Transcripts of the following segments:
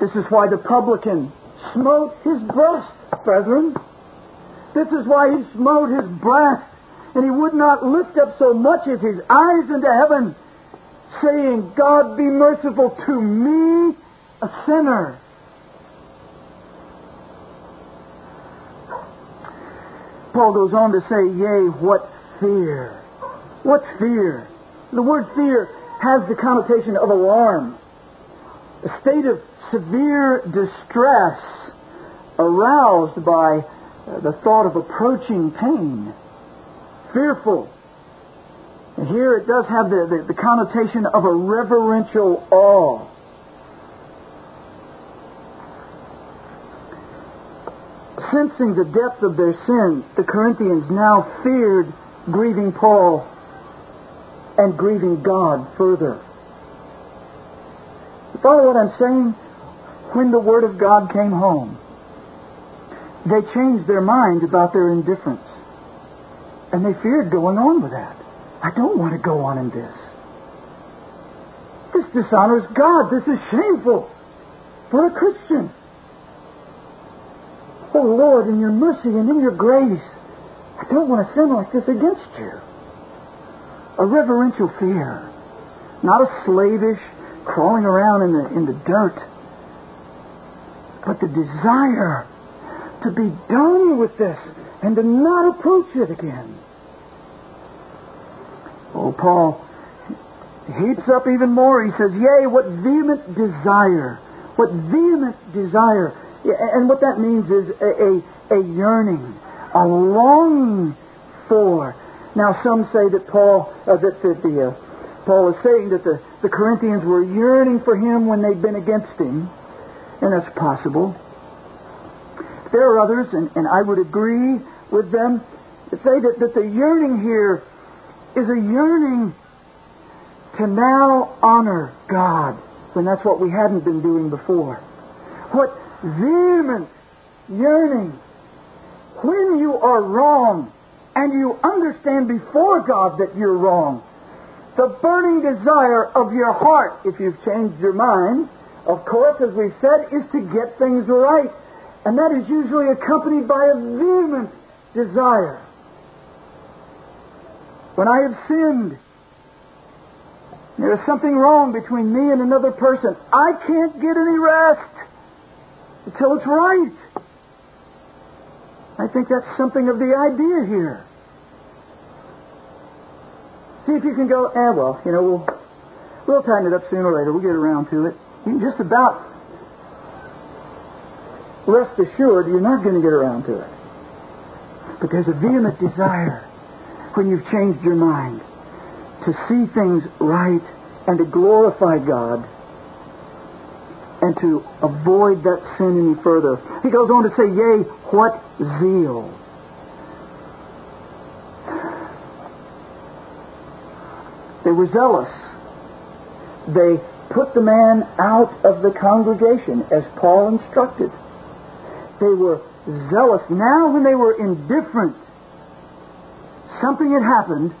This is why the publican smote his breast, brethren. This is why he smote his breast, and he would not lift up so much as his eyes into heaven, saying, God be merciful to me, a sinner. Paul goes on to say, Yea, what fear. What fear? The word fear has the connotation of alarm, a state of severe distress aroused by uh, the thought of approaching pain. Fearful. And here it does have the, the, the connotation of a reverential awe. Sensing the depth of their sin, the Corinthians now feared grieving Paul and grieving God further. You follow what I'm saying? When the Word of God came home, they changed their mind about their indifference. And they feared going on with that. I don't want to go on in this. This dishonors God. This is shameful for a Christian. Oh Lord, in your mercy and in your grace, I don't want to sin like this against you. A reverential fear, not a slavish crawling around in the, in the dirt, but the desire to be done with this and to not approach it again. Oh, Paul heats up even more. He says, Yea, what vehement desire. What vehement desire. And what that means is a, a, a yearning, a longing for. Now, some say that Paul, uh, that, that the, uh, Paul is saying that the, the Corinthians were yearning for him when they'd been against him, and that's possible. There are others, and, and I would agree with them, that say that, that the yearning here is a yearning to now honor God, when that's what we hadn't been doing before. What vehement yearning when you are wrong and you understand before God that you're wrong. The burning desire of your heart, if you've changed your mind, of course, as we've said, is to get things right. And that is usually accompanied by a vehement desire. When I have sinned, there is something wrong between me and another person. I can't get any rest until it's right. I think that's something of the idea here. See if you can go, eh, well, you know, we'll, we'll tighten it up sooner or later. We'll get around to it. Just about rest assured you're not going to get around to it. But there's a vehement desire when you've changed your mind to see things right and to glorify God and to avoid that sin any further. He goes on to say, Yea, what zeal! They were zealous. They put the man out of the congregation as Paul instructed. They were zealous. Now, when they were indifferent, something had happened,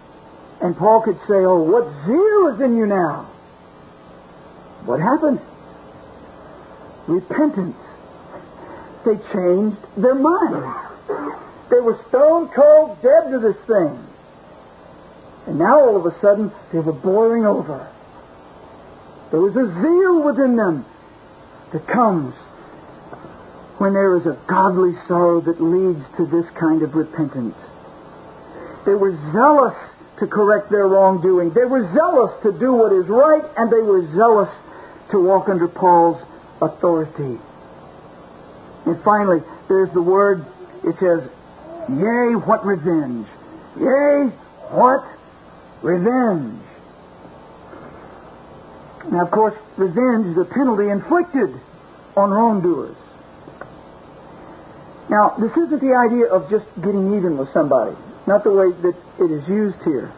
and Paul could say, Oh, what zeal is in you now? What happened? Repentance. They changed their minds. They were stone cold dead to this thing. And now all of a sudden they were boiling over. There was a zeal within them that comes when there is a godly sorrow that leads to this kind of repentance. They were zealous to correct their wrongdoing. They were zealous to do what is right, and they were zealous to walk under Paul's authority. And finally, there's the word, it says, Yea, what revenge! Yea, what revenge! Now, of course, revenge is a penalty inflicted on wrongdoers. Now, this isn't the idea of just getting even with somebody, not the way that it is used here.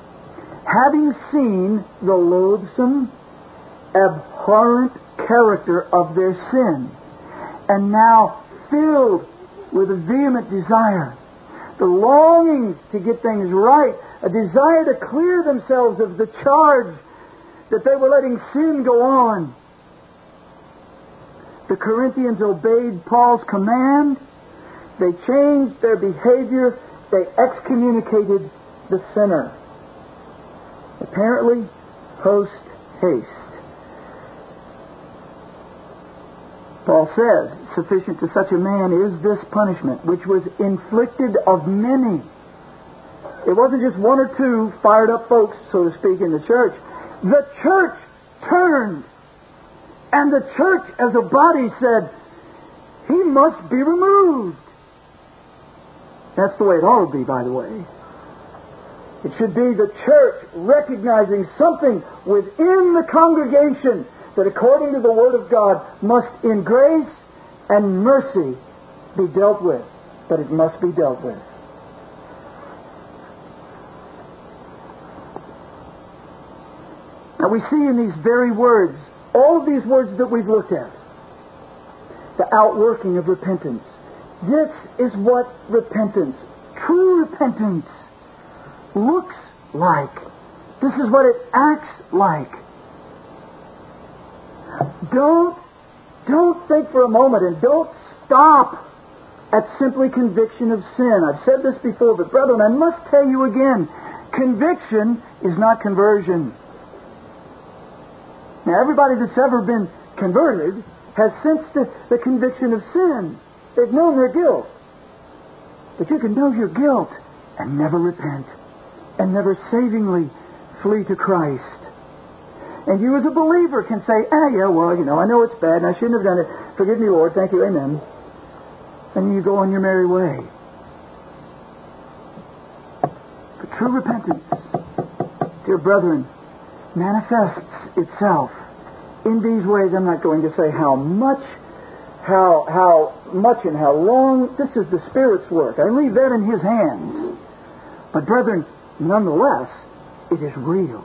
Having seen the loathsome, abhorrent character of their sin, and now filled with a vehement desire, the longing to get things right, a desire to clear themselves of the charge that they were letting sin go on. The Corinthians obeyed Paul's command. They changed their behavior. They excommunicated the sinner. Apparently, post haste. Paul says, sufficient to such a man is this punishment, which was inflicted of many. It wasn't just one or two fired up folks, so to speak, in the church. The church turned. And the church as a body said, he must be removed. That's the way it ought to be, by the way. It should be the church recognizing something within the congregation that according to the Word of God must in grace and mercy be dealt with. But it must be dealt with. Now we see in these very words, all of these words that we've looked at, the outworking of repentance. This is what repentance, true repentance, looks like. This is what it acts like. Don't, don't think for a moment and don't stop at simply conviction of sin. I've said this before, but brethren, I must tell you again, conviction is not conversion. Now, everybody that's ever been converted has sensed the, the conviction of sin. They've known their guilt. But you can know your guilt and never repent and never savingly flee to Christ. And you as a believer can say, ah, yeah, well, you know, I know it's bad and I shouldn't have done it. Forgive me, Lord. Thank you. Amen. And you go on your merry way. But true repentance, dear brethren, manifests itself in these ways. I'm not going to say how much, how, how much and how long. This is the Spirit's work. I leave that in His hands. But brethren, nonetheless, it is real.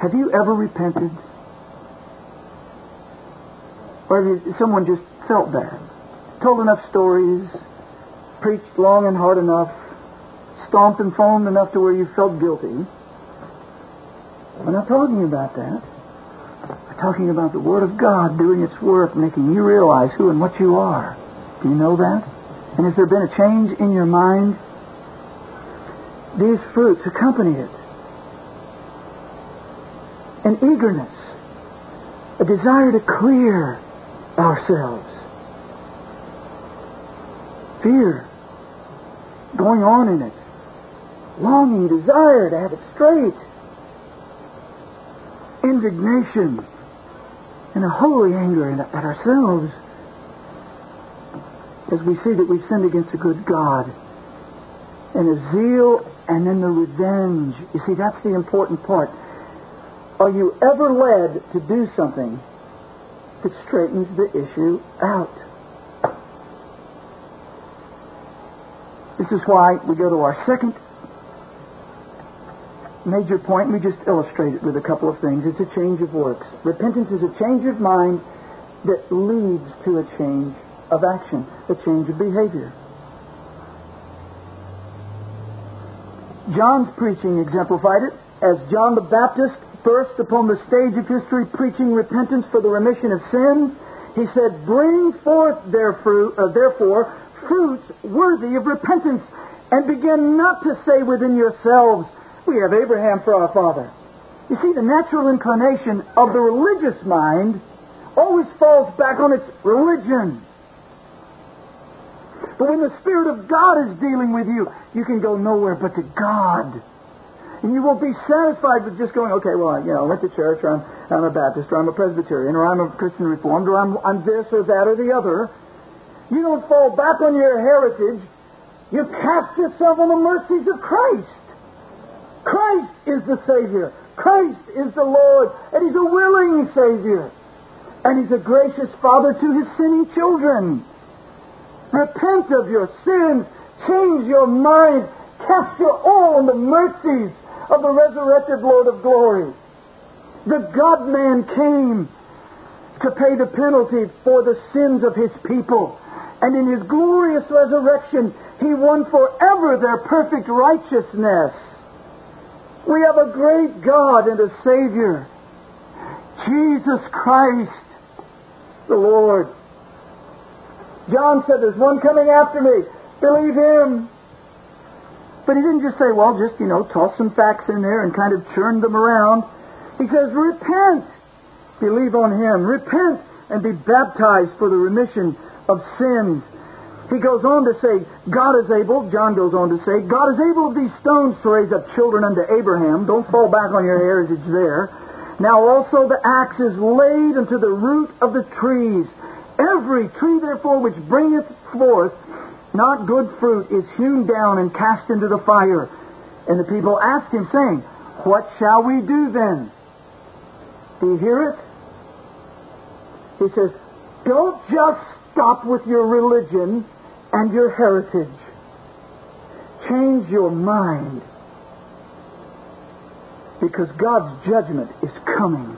Have you ever repented? Or have you, someone just felt bad? Told enough stories, preached long and hard enough, stomped and foamed enough to where you felt guilty. We're not talking about that. We're talking about the Word of God doing its work, making you realize who and what you are. Do you know that? And has there been a change in your mind? These fruits accompany it an eagerness, a desire to clear ourselves. Fear, going on in it, longing, desire to have it straight, indignation, and a holy anger at ourselves as we see that we've sinned against a good God, and a zeal and then the revenge. You see, that's the important part. Are you ever led to do something that straightens the issue out? This is why we go to our second major point. We just illustrate it with a couple of things. It's a change of works. Repentance is a change of mind that leads to a change of action, a change of behavior. John's preaching exemplified it as John the Baptist burst upon the stage of history preaching repentance for the remission of sins, he said, Bring forth uh, therefore fruits worthy of repentance, and begin not to say within yourselves, We have Abraham for our father. You see, the natural inclination of the religious mind always falls back on its religion. But when the Spirit of God is dealing with you, you can go nowhere but to God. And you won't be satisfied with just going, okay, well, you know, I went to church, or I'm, I'm a Baptist, or I'm a Presbyterian, or I'm a Christian Reformed, or I'm, I'm this or that or the other. You don't fall back on your heritage. You cast yourself on the mercies of Christ. Christ is the Savior. Christ is the Lord, and He's a willing Savior. And He's a gracious Father to His sinning children. Repent of your sins. Change your mind. Cast your all on the mercies of the resurrected Lord of glory. The God man came to pay the penalty for the sins of his people. And in his glorious resurrection, he won forever their perfect righteousness. We have a great God and a Savior. Jesus Christ, the Lord. John said, There's one coming after me. Believe him. But he didn't just say, Well, just, you know, toss some facts in there and kind of churn them around. He says, Repent. Believe on him. Repent and be baptized for the remission of sins. He goes on to say, God is able, John goes on to say, God is able of these stones to raise up children unto Abraham. Don't fall back on your heritage there. Now also the axe is laid unto the root of the trees. Every tree, therefore, which bringeth forth not good fruit is hewn down and cast into the fire. And the people asked him, saying, What shall we do then? Do you hear it? He says, Don't just stop with your religion and your heritage. Change your mind. Because God's judgment is coming.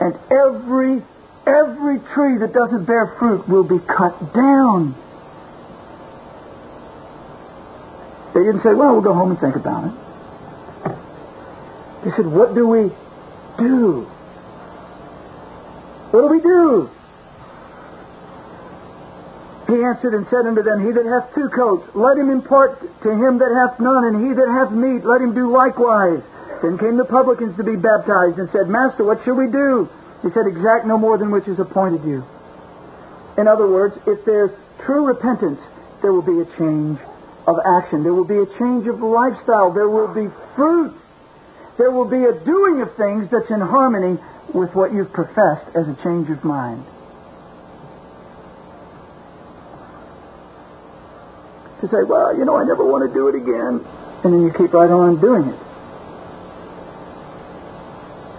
And every every tree that doesn't bear fruit will be cut down. They didn't say, well, we'll go home and think about it. They said, what do we do? What do we do? He answered and said unto them, He that hath two coats, let him impart to him that hath none, and he that hath meat, let him do likewise. Then came the publicans to be baptized, and said, Master, what shall we do? He said, Exact no more than which is appointed you. In other words, if there's true repentance, there will be a change of action. There will be a change of lifestyle. There will be fruit. There will be a doing of things that's in harmony with what you've professed as a change of mind. To say, well, you know, I never want to do it again. And then you keep right on doing it.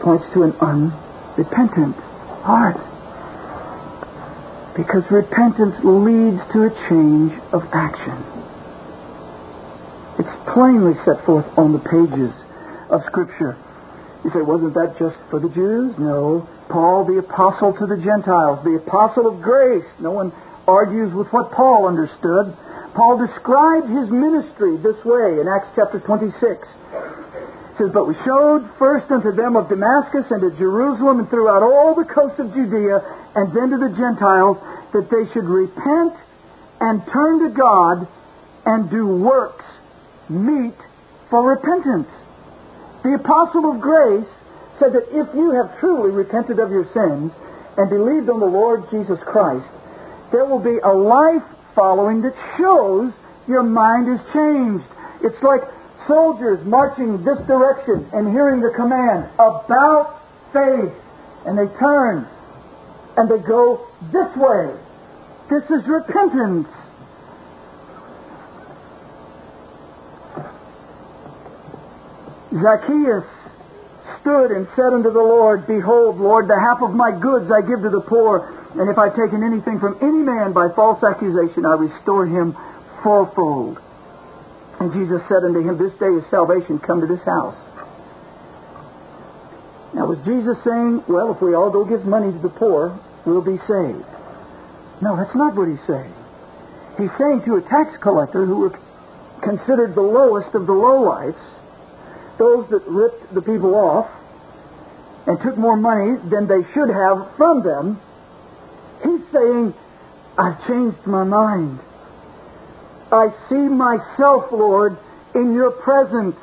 Points to an unrepentant heart. Because repentance leads to a change of action. It's plainly set forth on the pages of Scripture. You say, wasn't that just for the Jews? No. Paul, the apostle to the Gentiles, the apostle of grace. No one argues with what Paul understood. Paul described his ministry this way in Acts chapter 26. He says, But we showed first unto them of Damascus and to Jerusalem and throughout all the coast of Judea and then to the Gentiles that they should repent and turn to God and do works meet for repentance. The apostle of grace said that if you have truly repented of your sins and believed on the Lord Jesus Christ, there will be a life following that shows your mind is changed. It's like soldiers marching this direction and hearing the command about faith, and they turn and they go this way. This is repentance. Zacchaeus stood and said unto the Lord, Behold, Lord, the half of my goods I give to the poor. And if I've taken anything from any man by false accusation, I restore him fourfold. And Jesus said unto him, This day is salvation come to this house. Now, was Jesus saying, Well, if we all go give money to the poor, we'll be saved? No, that's not what he's saying. He's saying to a tax collector who were considered the lowest of the lowlifes, those that ripped the people off and took more money than they should have from them, saying, I've changed my mind. I see myself, Lord, in your presence.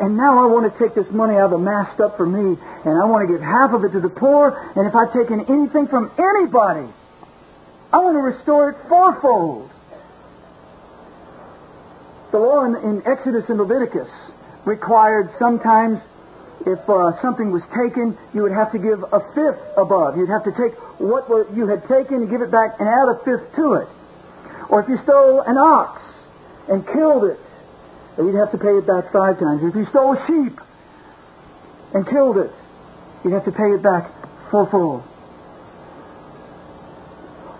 And now I want to take this money I've amassed up for me, and I want to give half of it to the poor, and if I've taken anything from anybody, I want to restore it fourfold. The law in, in Exodus and Leviticus required sometimes if uh, something was taken, you would have to give a fifth above. You'd have to take what you had taken and give it back and add a fifth to it. Or if you stole an ox and killed it, you'd have to pay it back five times. If you stole a sheep and killed it, you'd have to pay it back fourfold.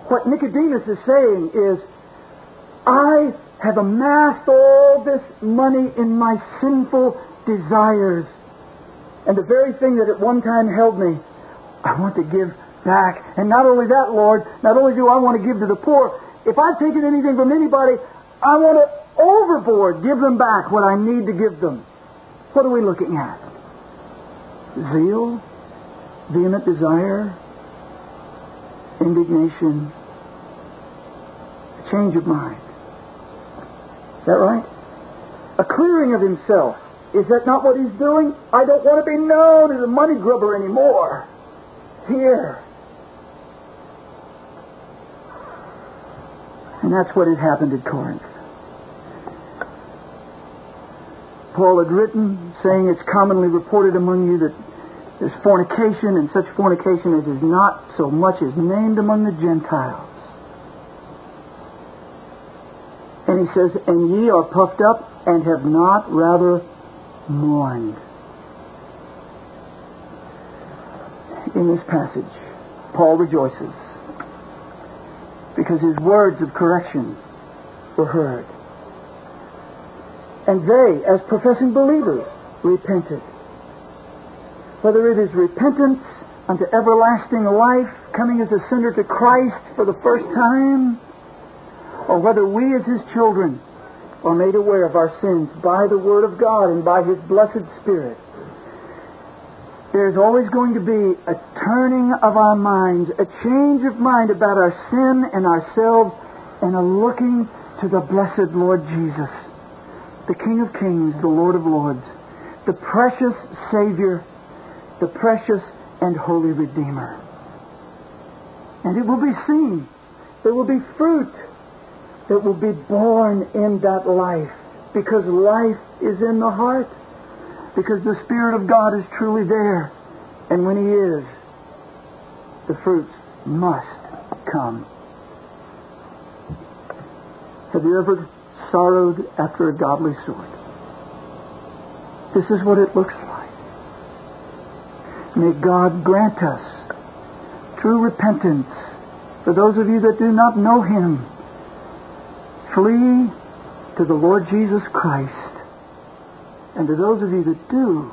What Nicodemus is saying is, I have amassed all this money in my sinful desires and the very thing that at one time held me, I want to give back. And not only that, Lord, not only do I want to give to the poor, if I've taken anything from anybody, I want to overboard give them back what I need to give them. What are we looking at? Zeal vehement desire, indignation, a change of mind. Is that right? A clearing of himself. Is that not what he's doing? I don't want to be known as a money grubber anymore. Here. And that's what had happened at Corinth. Paul had written, saying it's commonly reported among you that there's fornication, and such fornication as is not so much as named among the Gentiles. And he says, And ye are puffed up and have not rather mourned. In this passage, Paul rejoices because his words of correction were heard. And they, as professing believers, repented. Whether it is repentance unto everlasting life, coming as a sinner to Christ for the first time, or whether we as His children are made aware of our sins by the Word of God and by His blessed Spirit. There's always going to be a turning of our minds, a change of mind about our sin and ourselves, and a looking to the blessed Lord Jesus, the King of Kings, the Lord of Lords, the precious Savior, the precious and holy Redeemer. And it will be seen. There will be fruit that will be born in that life because life is in the heart. Because the Spirit of God is truly there. And when He is, the fruits must come. Have you ever sorrowed after a godly sort? This is what it looks like. May God grant us true repentance for those of you that do not know Him Flee to the Lord Jesus Christ. And to those of you that do,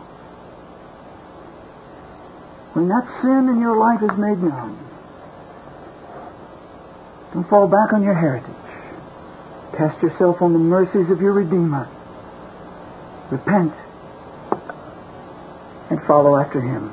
when that sin in your life is made known, don't fall back on your heritage. Cast yourself on the mercies of your Redeemer. Repent and follow after Him.